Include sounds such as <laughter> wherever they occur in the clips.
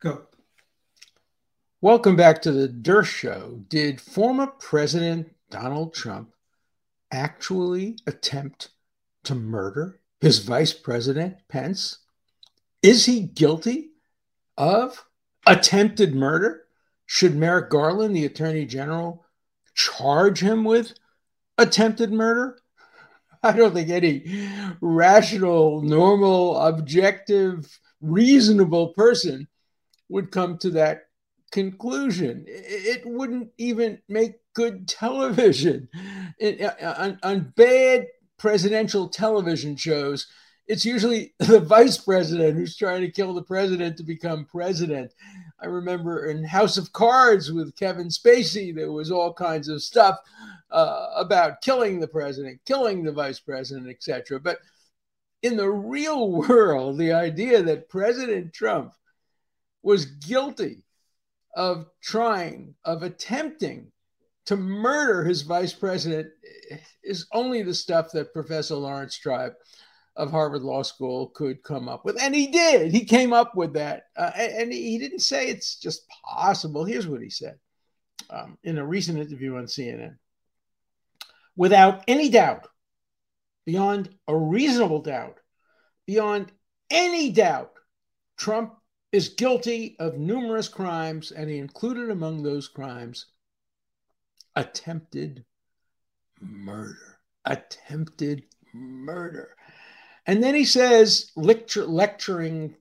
Go. Welcome back to the Dershow. Show. Did former President Donald Trump actually attempt to murder his vice president, Pence? Is he guilty of attempted murder? Should Merrick Garland, the attorney general, charge him with attempted murder? <laughs> I don't think any rational, normal, objective, reasonable person would come to that conclusion. It wouldn't even make good television. It, uh, on, on bad presidential television shows, it's usually <laughs> the vice president who's trying to kill the president to become president. I remember in House of Cards with Kevin Spacey, there was all kinds of stuff uh, about killing the president, killing the vice president, etc. But in the real <laughs> world, the idea that President Trump was guilty of trying, of attempting to murder his vice president is only the stuff that Professor Lawrence Tribe of Harvard Law School could come up with. And he did. He came up with that. Uh, and he didn't say it's just possible. Here's what he said um, in a recent interview on CNN Without any doubt, beyond a reasonable doubt, beyond any doubt, Trump is guilty of numerous crimes, and he included among those crimes attempted murder. Attempted murder. And then he says, lecture, lecturing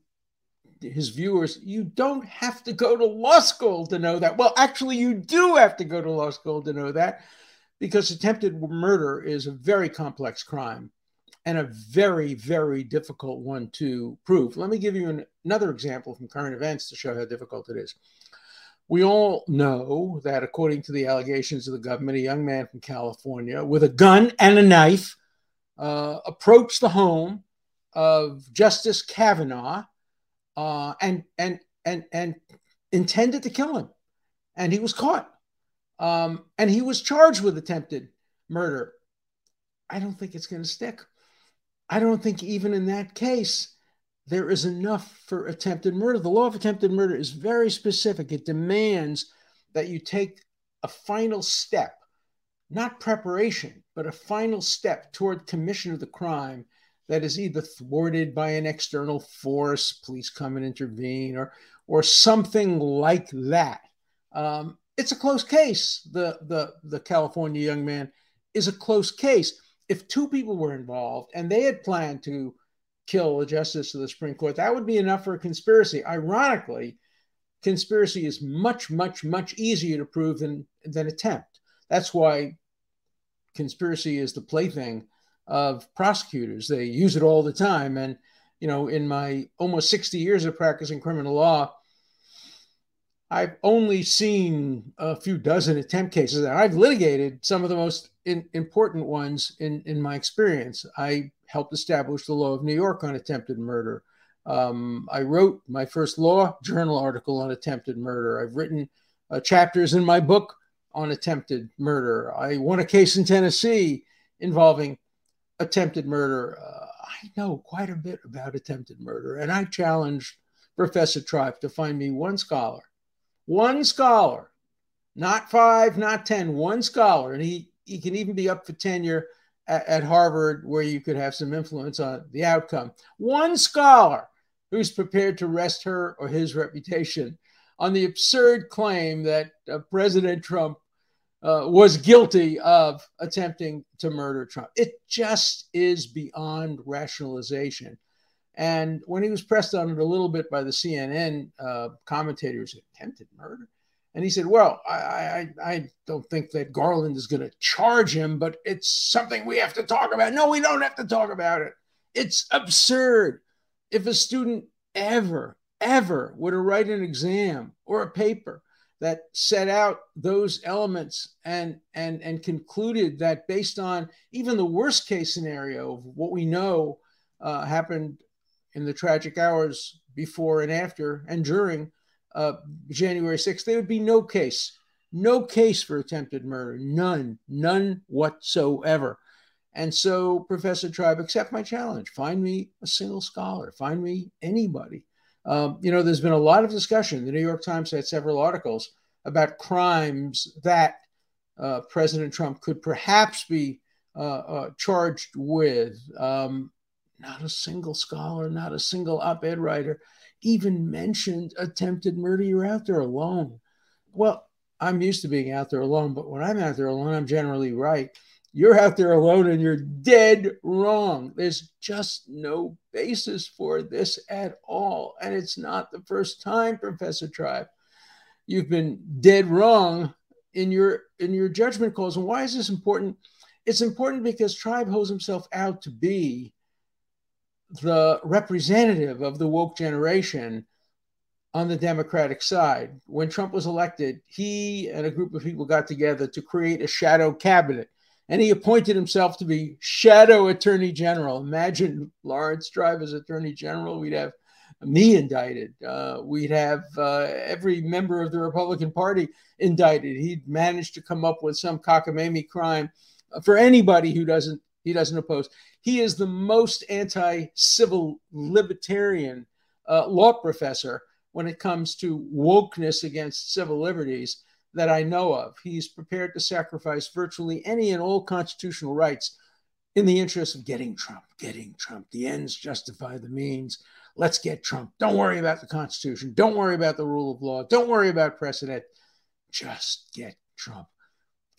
his viewers, you don't have to go to law school to know that. Well, actually, you do have to go to law school to know that because attempted murder is a very complex crime and a very, very difficult one to prove. Let me give you an, another example from current events to show how difficult it is. We all know that, according to the allegations of the government, a young man from California with a gun and a knife uh, approached the home of Justice Kavanaugh uh, and, and, and, and intended to kill him. And he was caught. Um, and he was charged with attempted murder. I don't think it's going to stick. I don't think even in that case there is enough for attempted murder. The law of attempted murder is very specific. It demands that you take a final step, not preparation, but a final step toward commission of the crime that is either thwarted by an external force, police come and intervene, or or something like that. Um, it's a close case. The the the California young man is a close case if two people were involved and they had planned to kill a justice of the Supreme Court, that would be enough for a conspiracy. Ironically, conspiracy is much, much, much easier to prove than, than attempt. That's why conspiracy is the plaything of prosecutors. They use it all the time. And, you know, in my almost 60 years of practicing criminal law, I've only seen a few dozen attempt cases. I've litigated some of the most in, important ones in, in my experience. I helped establish the law of New York on attempted murder. Um, I wrote my first law journal article on attempted murder. I've written uh, chapters in my book on attempted murder. I won a case in Tennessee involving attempted murder. Uh, I know quite a bit about attempted murder, and I challenged Professor Tribe to find me one scholar one scholar, not five, not 10, one scholar. And he, he can even be up for tenure at, at Harvard where you could have some influence on the outcome. One scholar who's prepared to rest her or his reputation on the absurd claim that uh, President Trump uh, was guilty of attempting to murder Trump. It just is beyond rationalization. And when he was pressed on it a little bit by the CNN uh, commentators, attempted murder. And he said, Well, I, I, I don't think that Garland is going to charge him, but it's something we have to talk about. No, we don't have to talk about it. It's absurd. If a student ever, ever were to write an exam or a paper that set out those elements and and and concluded that based on even the worst case scenario of what we know uh, happened in the tragic hours before and after and during uh, January 6th, there would be no case, no case for attempted murder, none, none whatsoever. And so, Professor Tribe, accept my challenge. Find me a single scholar, find me anybody Um, you know, there's been a lot of discussion. The New York Times had several articles about crimes that uh, President Trump could perhaps be uh, uh, charged with. Um, not a single scholar, not a single op ed writer even mentioned attempted murder. You're out there alone. Well, I'm used to being out there alone, but when I'm out there alone, I'm generally right. You're out there alone and you're dead wrong. There's just no basis for this at all. And it's not the first time, Professor Tribe. You've been dead wrong in your in your judgment calls. And why is this important? It's important because Tribe holds himself out to be the representative of the woke generation on the Democratic side. When Trump was elected, he and a group of people got together to create a shadow cabinet. And he appointed himself to be shadow attorney general. Imagine Lawrence Tribe as attorney general. We'd have me indicted. Uh, we'd have uh, every member of the Republican Party indicted. He'd managed to come up with some cockamamie crime for anybody who doesn't he doesn't oppose. He is the most anti-civil libertarian uh, law professor when it comes to wokeness against civil liberties that I know of. He's prepared to sacrifice virtually any and all constitutional rights in the interest of getting Trump, getting Trump. The ends justify the means. Let's get Trump. Don't worry about the Constitution. Don't worry about the rule of law. Don't worry about precedent. Just get Trump.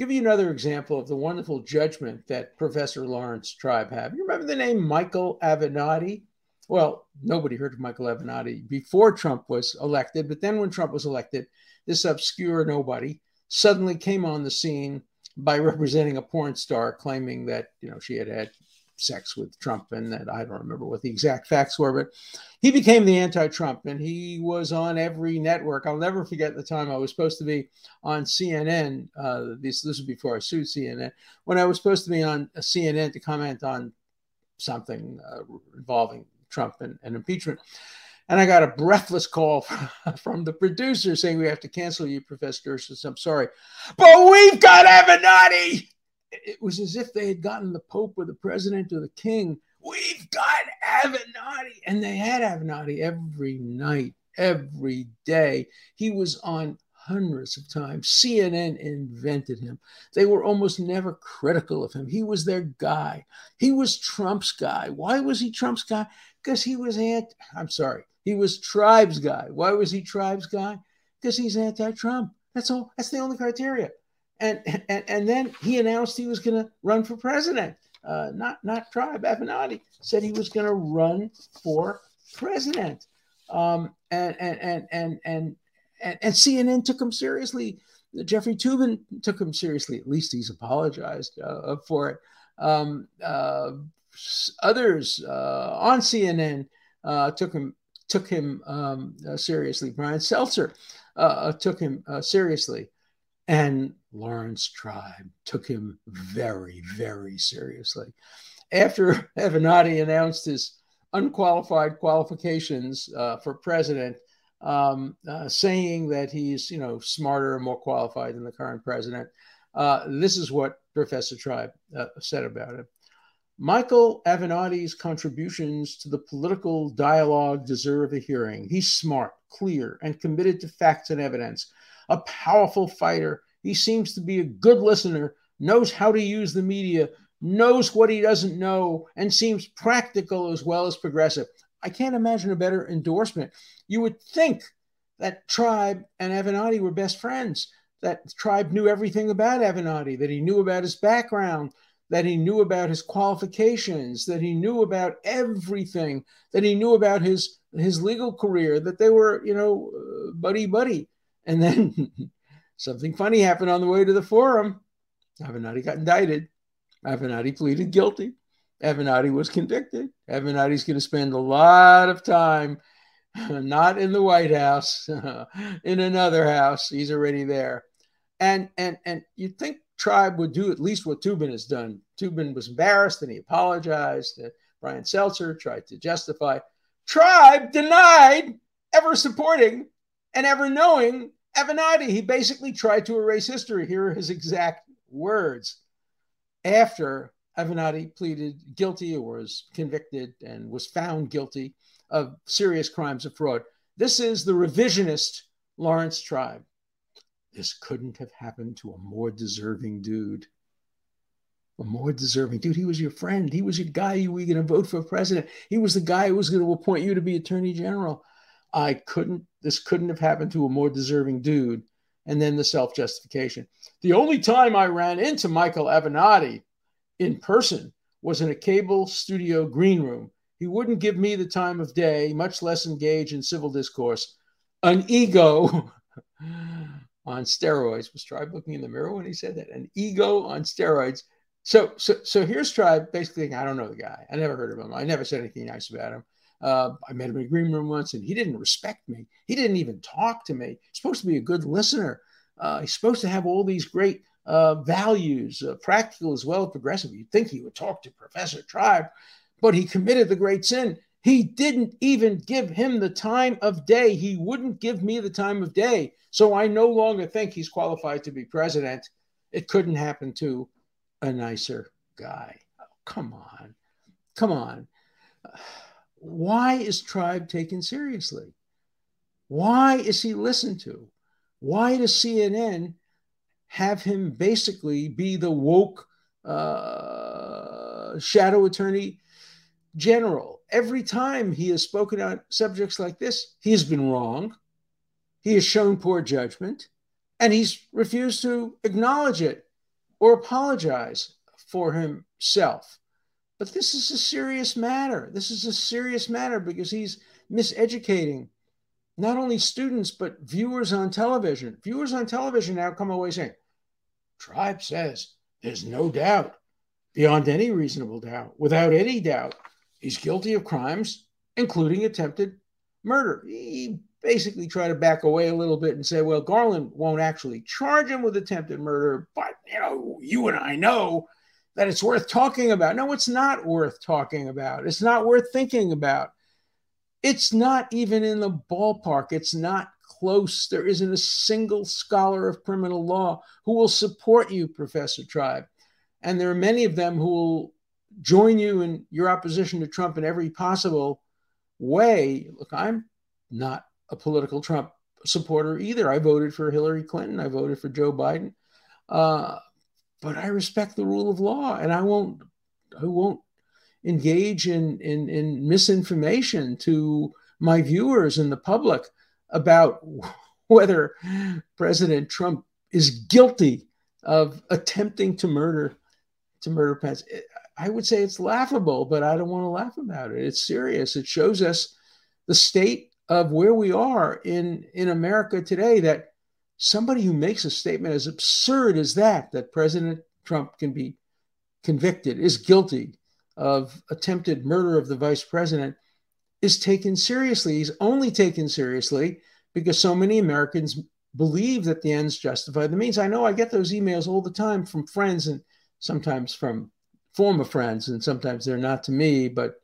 Give you another example of the wonderful judgment that Professor Lawrence Tribe had. You remember the name Michael Avenatti? well, nobody heard of Michael Avenatti before Trump was elected. But then when Trump was elected, this obscure nobody suddenly came on the scene by representing a porn star, claiming that you know she had had sex with Trump and that I don't remember what the exact facts were, but he became the anti-Trump and he was on every network. I'll never forget the time I was supposed to be on CNN. Uh, this this was before I sued CNN. When I was supposed to be on CNN to comment on something uh, involving Trump and, and impeachment. And I got a breathless call <laughs> from the producer saying, We have to cancel you, Professor Dershowitz. I'm sorry. But we've got Avenatti. It was as if they had gotten the Pope or the President or the King. We've got Avenatti. And they had Avenatti every night, every day. He was on hundreds of times. CNN invented him. They were almost never critical of him. He was their guy. He was Trump's guy. Why was he Trump's guy? Because he was anti, I'm sorry, he was Tribe's guy. Why was he Tribe's guy? Because he's anti-Trump. That's all. That's the only criteria. And and, and then he announced he was going to run for president. Uh, not not Tribe. Avenatti said he was going to run for president. Um, and and and and and and, and CNN took him seriously. Jeffrey Toobin took him seriously. At least he's apologized uh, for it. Um, uh, others uh, on CNN uh, took him took him um, uh, seriously. Brian Stelter uh, took him seriously, and Lawrence Tribe took him very, very seriously. After <laughs> Avenatti announced his unqualified qualifications for president, um, uh, saying that he's you know smarter and more qualified than the current president. Uh, this is what Professor Tribe uh, said about it. Michael Avenatti's contributions to the political dialogue deserve a hearing. He's smart, clear, and committed to facts and evidence. A powerful fighter. He seems to be a good listener, knows how to use the media, knows what he doesn't know, and seems practical as well as progressive. I can't imagine a better endorsement. You would think that Tribe and Avenatti were best friends, that Tribe knew everything about Avenatti, that he knew about his background, that he knew about his qualifications, that he knew about everything, that he knew about his his legal career, that they were, you know, uh, buddy buddy. And then <laughs> something funny happened on the way to the forum. Avenatti got indicted. Avenatti pleaded guilty. Avenatti was convicted. Avenatti's going to spend a lot of time <laughs> not in the White House, <laughs> in another house. He's already there. And and and you'd think Tribe would do at least what Toobin has done. Toobin was embarrassed and he apologized. Brian Stelter tried to justify. Tribe denied ever supporting and ever knowing Avenatti. He basically tried to erase history. Here are his exact words. After Avenatti pleaded guilty or was convicted and was found guilty of serious crimes of fraud. This is the revisionist Lawrence Tribe. This couldn't have happened to a more deserving dude. A more deserving dude. He was your friend. He was your guy you were going to vote for president. He was the guy who was going to appoint you to be attorney general. I couldn't, this couldn't have happened to a more deserving dude. And then the self justification. The only time I ran into Michael Avenatti in person was in a cable studio green room. He wouldn't give me the time of day, much less engage in civil discourse. An ego <laughs> on steroids. Was Tribe looking in the mirror when he said that? An ego on steroids. So, so, so here's Tribe basically. I don't know the guy. I never heard of him. I never said anything nice about him. Uh, I met him in a green room once, and he didn't respect me. He didn't even talk to me. He's supposed to be a good listener. Uh, he's supposed to have all these great uh, values, uh, practical as well as progressive. You'd think he would talk to Professor Tribe, but he committed the great sin. He didn't even give him the time of day. He wouldn't give me the time of day. So I no longer think he's qualified to be president. It couldn't happen to a nicer guy. Oh, come on. Come on. Why is Tribe taken seriously? Why is he listened to? Why does CNN have him basically be the woke uh, shadow attorney general. Every time he has spoken on subjects like this, he has been wrong. He has shown poor judgment, and he's refused to acknowledge it or apologize for himself. But this is a serious matter. This is a serious matter because he's miseducating not only students, but viewers on television. Viewers on television now come away saying, Tribe says there's no doubt, beyond any reasonable doubt, without any doubt, he's guilty of crimes, including attempted murder. He basically tried to back away a little bit and say, well, Garland won't actually charge him with attempted murder, but you know, you and I know that it's worth talking about. No, it's not worth talking about. It's not worth thinking about. It's not even in the ballpark. It's not close. There isn't a single scholar of criminal law who will support you, Professor Tribe. And there are many of them who will join you in your opposition to Trump in every possible way. Look, I'm not a political Trump supporter either. I voted for Hillary Clinton, I voted for Joe Biden. Uh, but I respect the rule of law and I won't I won't engage in, in, in misinformation to my viewers and the public about <laughs> whether President Trump is guilty of attempting to murder to murder Pence. I would say it's laughable, but I don't want to laugh about it. It's serious. It shows us the state of where we are in in America today that somebody who makes a statement as absurd as that that President Trump can be convicted is guilty of attempted murder of the vice president is taken seriously. He's only taken seriously because so many Americans believe that the ends justify the means. I know I get those emails all the time from friends and sometimes from former friends, and sometimes they're not to me, but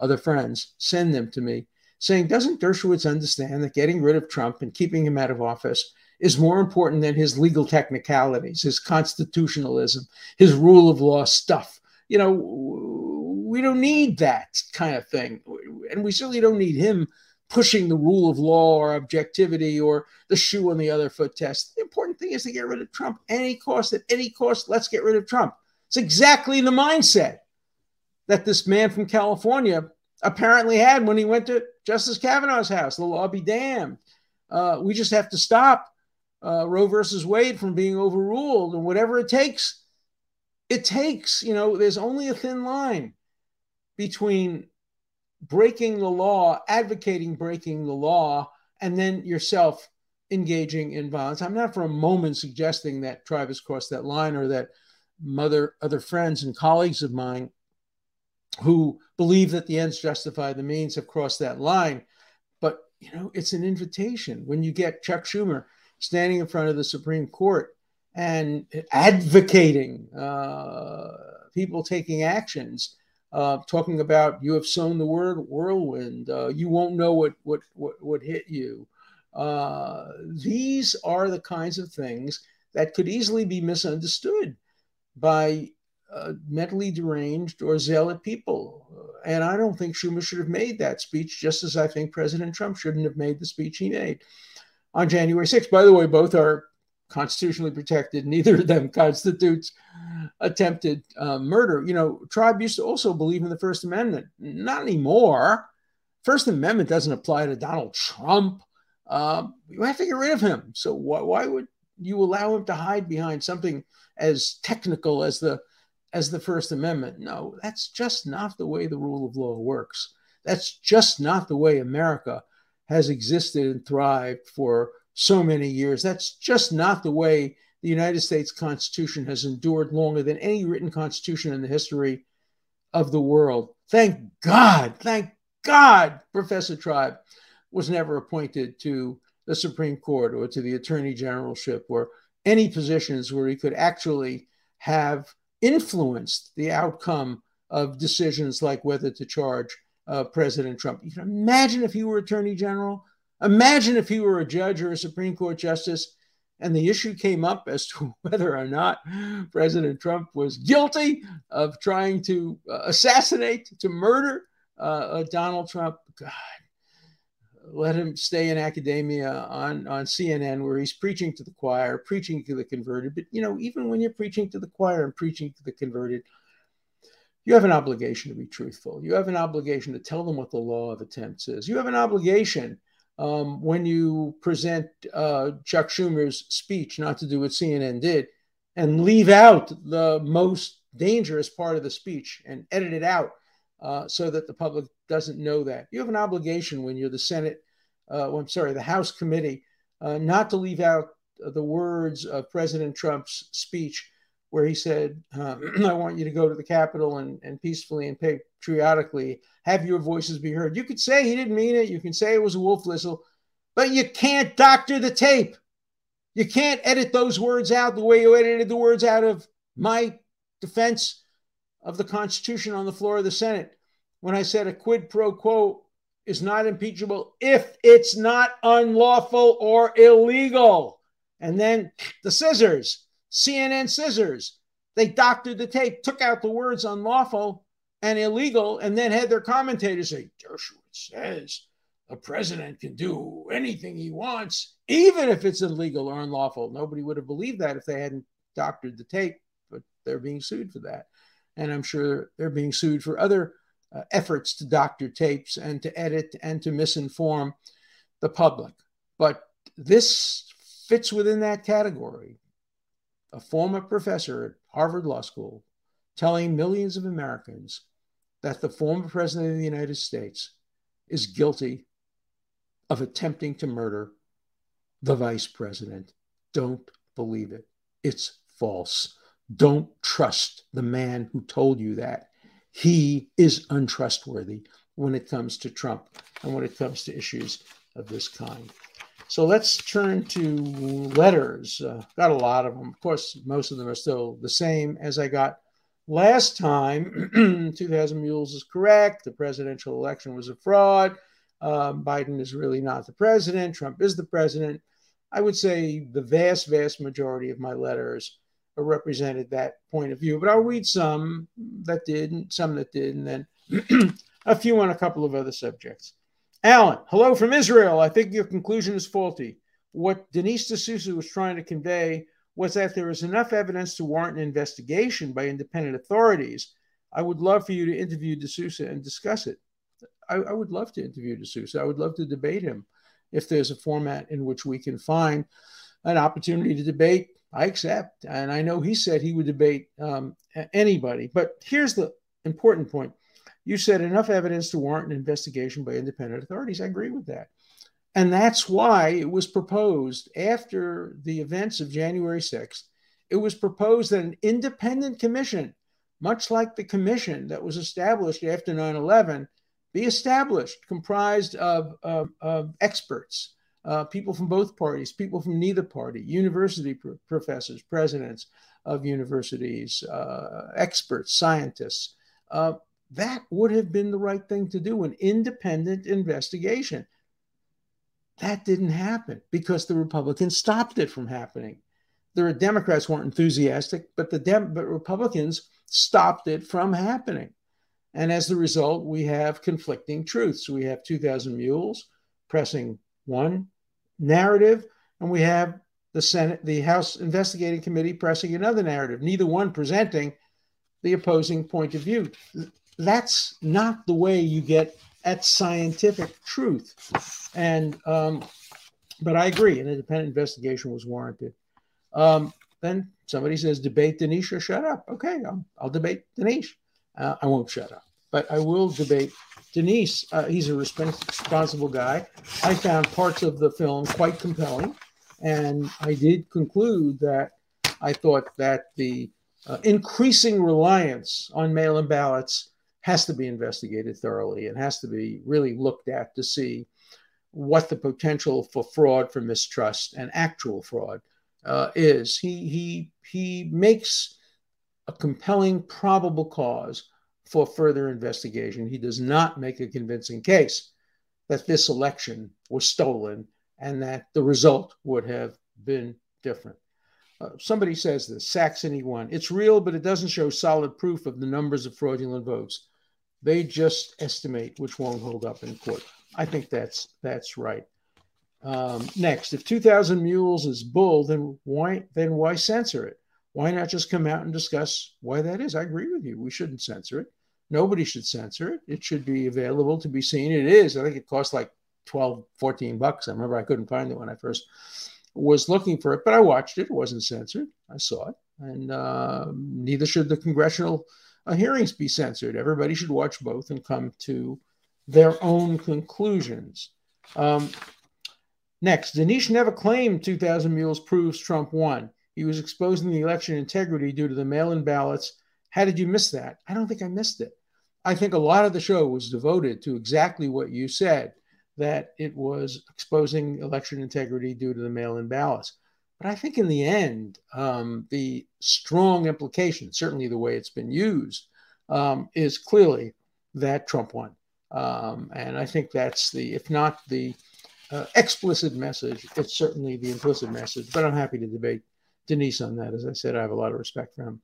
other friends send them to me saying, Doesn't Dershowitz understand that getting rid of Trump and keeping him out of office is more important than his legal technicalities, his constitutionalism, his rule of law stuff? You know, we don't need that kind of thing. And we certainly don't need him pushing the rule of law or objectivity or the shoe on the other foot test. The important thing is to get rid of Trump. Any cost, at any cost, let's get rid of Trump. It's exactly the mindset that this man from California apparently had when he went to Justice Kavanaugh's house. The law be damned. Uh, we just have to stop uh, Roe versus Wade from being overruled and whatever it takes. It takes, you know, there's only a thin line between breaking the law, advocating breaking the law, and then yourself engaging in violence. I'm not for a moment suggesting that Travis crossed that line or that mother, other friends and colleagues of mine who believe that the ends justify the means have crossed that line. But, you know, it's an invitation. When you get Chuck Schumer standing in front of the Supreme Court and advocating uh, people taking actions uh, talking about you have sown the word whirlwind. Uh, you won't know what what what, what hit you. Uh, these are the kinds of things that could easily be misunderstood by uh, mentally deranged or zealot people. And I don't think Schumer should have made that speech, just as I think President Trump shouldn't have made the speech he made on January 6th. By the way, both are constitutionally protected. <laughs> Neither of them constitutes attempted uh, murder. You know, Tribe used to also believe in the First Amendment. Not anymore. First Amendment doesn't apply to Donald Trump. Uh, you have to get rid of him. So why would you allow him to hide behind something as technical as the as the First Amendment? No, that's just not the way the rule of law works. That's just not the way America has existed and thrived for so many years. That's just not the way the United States Constitution has endured longer than any written constitution in the history of the world. Thank God, thank God, Professor Tribe was never appointed to the Supreme Court or to the Attorney Generalship or any positions where he could actually have influenced the outcome of decisions like whether to charge uh, President Trump. You can imagine if he were Attorney General, imagine if he were a judge or a Supreme Court justice, and the issue came up as to <laughs> whether or not President Trump was guilty of trying to uh, assassinate, to murder uh, uh Donald Trump. God, let him stay in academia on, on CNN where he's preaching to the choir, preaching to the converted. But, you know, even when you're preaching to the choir and preaching to the converted, you have an obligation to be truthful. You have an obligation to tell them what the law of attempts is. You have an obligation um, when you present uh, Chuck Schumer's speech, not to do what CNN did, and leave out the most dangerous part of the speech and edit it out uh, so that the public doesn't know that. You have an obligation when you're the Senate, uh, well, I'm sorry, the House committee, uh, not to leave out the words of President Trump's speech where he said, uh, <clears throat> I want you to go to the Capitol and, and peacefully and patriotically have your voices be heard. You could say he didn't mean it. You can say it was a wolf whistle, but you can't doctor the tape. You can't edit those words out the way you edited the words out of my defense of the Constitution on the floor of the Senate when I said a quid pro quo is not impeachable if it's not unlawful or illegal. And then the scissors, CNN scissors, they doctored the tape, took out the words unlawful and illegal, and then had their commentators say, Dershowitz says a president can do anything he wants, even if it's illegal or unlawful. Nobody would have believed that if they hadn't doctored the tape, but they're being sued for that. And I'm sure they're being sued for other uh, efforts to doctor tapes and to edit and to misinform the public. But this fits within that category. A former professor at Harvard Law School telling millions of Americans that the former president of the United States is guilty of attempting to murder the vice president. Don't believe it. It's false. Don't trust the man who told you that. He is untrustworthy when it comes to Trump and when it comes to issues of this kind. So let's turn to letters. Uh, got a lot of them. Of course, most of them are still the same as I got last time. <clears throat> 2000 Mules is correct. The presidential election was a fraud. Um, Biden is really not the president. Trump is the president. I would say the vast, vast majority of my letters represented that point of view. But I'll read some that did and some that did, and then <clears throat> a few on a couple of other subjects. Alan, hello from Israel. I think your conclusion is faulty. What Dinesh D'Souza was trying to convey was that there is enough evidence to warrant an investigation by independent authorities. I would love for you to interview D'Souza and discuss it. I, I would love to interview D'Souza. I would love to debate him if there's a format in which we can find an opportunity to debate I accept. And I know he said he would debate um, anybody. But here's the important point you said enough evidence to warrant an investigation by independent authorities. I agree with that. And that's why it was proposed after the events of January 6th, it was proposed that an independent commission, much like the commission that was established after 9 11, be established, comprised of, of, of experts uh, people from both parties, people from neither party, university professors, presidents of universities, uh, experts, scientists. Uh, that would have been the right thing to do an independent investigation. That didn't happen because the Republicans stopped it from happening. The Democrats weren't enthusiastic, but the Dem- but Republicans stopped it from happening. And as a result, we have conflicting truths. We have 2,000 Mules pressing one narrative, and we have the Senate, the House Investigating Committee pressing another narrative, neither one presenting the opposing point of view. That's not the way you get at scientific truth. And um, but I agree, an independent investigation was warranted. Um, then somebody says, debate Dinesh or shut up. Okay, I'll, I'll debate Dinesh. Uh, I won't shut up, but I will debate Dinesh. Uh, he's a responsible guy. I found parts of the film quite compelling, and I did conclude that I thought that the uh, increasing reliance on mail in ballots has to be investigated thoroughly and has to be really looked at to see what the potential for fraud, for mistrust, and actual fraud uh, is. He he he makes a compelling probable cause for further investigation. He does not make a convincing case that this election was stolen and that the result would have been different. Uh, somebody says this Saxony won. It's real, but it doesn't show solid proof of the numbers of fraudulent votes. They just estimate, which won't hold up in court. I think that's that's right. Um, next, if 2,000 mules is bull, then why then why censor it? Why not just come out and discuss why that is? I agree with you. We shouldn't censor it. Nobody should censor it. It should be available to be seen. It is. I think it costs like 12, 14 bucks. I remember I couldn't find it when I first was looking for it, but I watched it. It wasn't censored. I saw it. And uh, neither should the congressional uh, hearings be censored. Everybody should watch both and come to their own conclusions. Um, next, Dinesh never claimed 2,000 mules proves Trump won. He was exposing the election integrity due to the mail in ballots. How did you miss that? I don't think I missed it. I think a lot of the show was devoted to exactly what you said that it was exposing election integrity due to the mail in ballots. But I think in the end, um, the strong implication, certainly the way it's been used, um, is clearly that Trump won. Um, and I think that's the, if not the uh, explicit message, it's certainly the implicit message. But I'm happy to debate Dinesh on that. As I said, I have a lot of respect for him.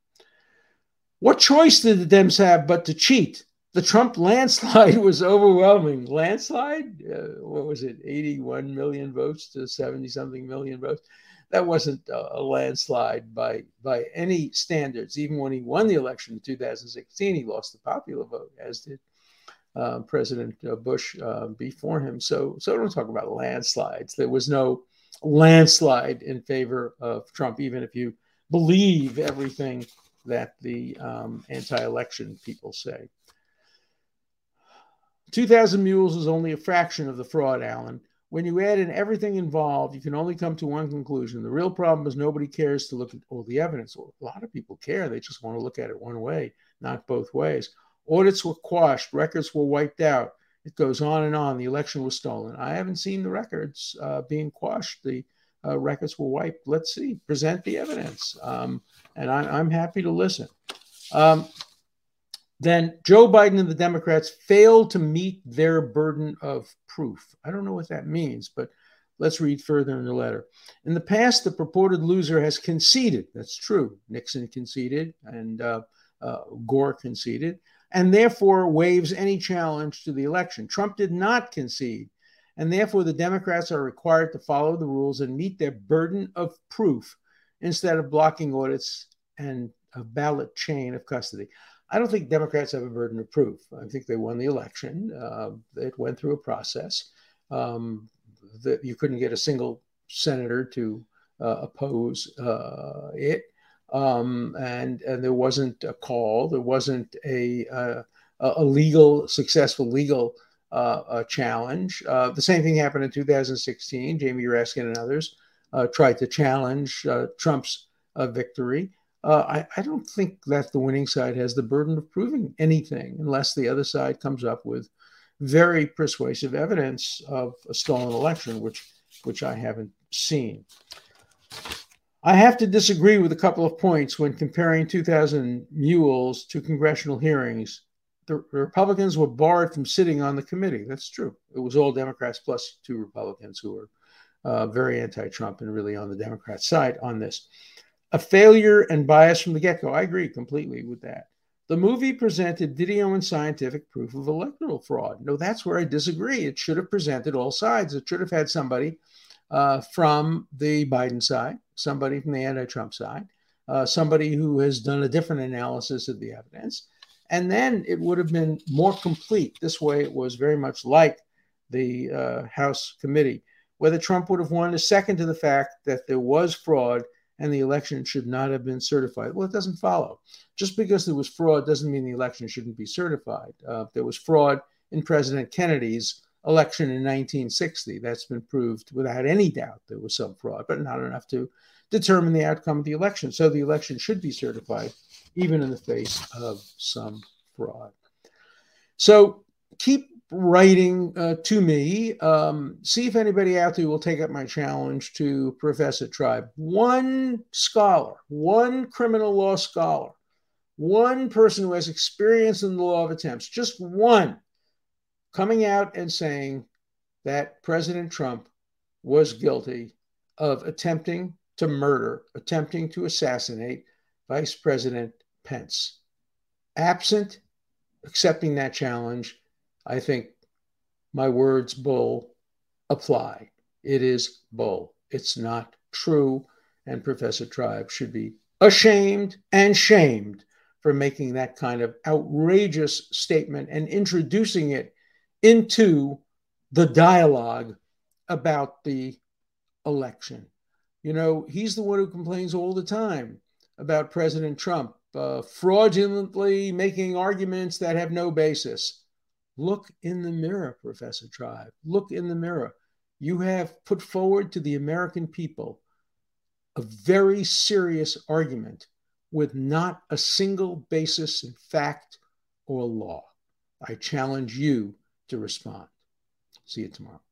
What choice did the Dems have but to cheat? The Trump landslide <laughs> was overwhelming. Landslide? Uh, what was it? 81 million votes to 70 something million votes that wasn't a landslide by by any standards. Even when he won the election in 2016, he lost the popular vote, as did uh, President uh, Bush uh, before him. So, so don't talk about landslides. There was no landslide in favor of Trump, even if you believe everything that the um, anti-election people say. 2,000 mules is only a fraction of the fraud, Alan when you add in everything involved, you can only come to one conclusion. The real problem is nobody cares to look at all the evidence. Well, a lot of people care. They just want to look at it one way, not both ways. Audits were quashed, records were wiped out. It goes on and on. The election was stolen. I haven't seen the records uh, being quashed. The uh, records were wiped. Let's see. Present the evidence. Um, and I, am happy to listen. Um, then Joe Biden and the Democrats failed to meet their burden of proof. I don't know what that means, but let's read further in the letter. In the past, the purported loser has conceded. That's true. Nixon conceded and uh, uh, Gore conceded, and therefore waives any challenge to the election. Trump did not concede, and therefore the Democrats are required to follow the rules and meet their burden of proof instead of blocking audits and a ballot chain of custody. I don't think Democrats have a burden of proof. I think they won the election. Uh, it went through a process. Um, that you couldn't get a single senator to uh, oppose uh, it, um, and and there wasn't a call. There wasn't a uh, a legal successful legal uh, challenge. Uh, the same thing happened in 2016. Jamie Raskin and others tried to challenge Trump's victory. Uh, I, I, don't think that the winning side has the burden of proving anything unless the other side comes up with very persuasive evidence of a stolen election, which which I haven't seen. I have to disagree with a couple of points when comparing 2,000 mules to congressional hearings. The Republicans were barred from sitting on the committee. That's true. It was all Democrats plus two Republicans who were uh, very anti Trump and really on the Democrat side on this a failure and bias from the get go. I agree completely with that. The movie presented video and scientific proof of electoral fraud. No, that's where I disagree. It should have presented all sides. It should have had somebody uh, from the Biden side, somebody from the anti Trump side, uh, somebody who has done a different analysis of the evidence. And then it would have been more complete. This way, it was very much like the uh, House committee. Whether Trump would have won is second to the fact that there was fraud and the election should not have been certified. Well, it doesn't follow. Just because there was fraud doesn't mean the election shouldn't be certified. Uh, there was fraud in President Kennedy's election in 1960. That's been proved without any doubt there was some fraud, but not enough to determine the outcome of the election. So the election should be certified, even in the face of some fraud. So keep writing uh, to me. Um, see if anybody out there will take up my challenge to Professor Tribe. One scholar, one criminal law scholar, one person who has experience in the law of attempts, just one, coming out and saying that President Trump was guilty of attempting to murder, attempting to assassinate Vice President Pence. Absent accepting that challenge, I think my words, bull, apply. It is bull. It's not true. And Professor Tribe should be ashamed and shamed for making that kind of outrageous statement and introducing it into the dialogue about the election. You know, he's the one who complains all the time about President Trump uh, fraudulently making arguments that have no basis. Look in the mirror, Professor Tribe. Look in the mirror. You have put forward to the American people a very serious argument with not a single basis in fact or law. I challenge you to respond. See you tomorrow.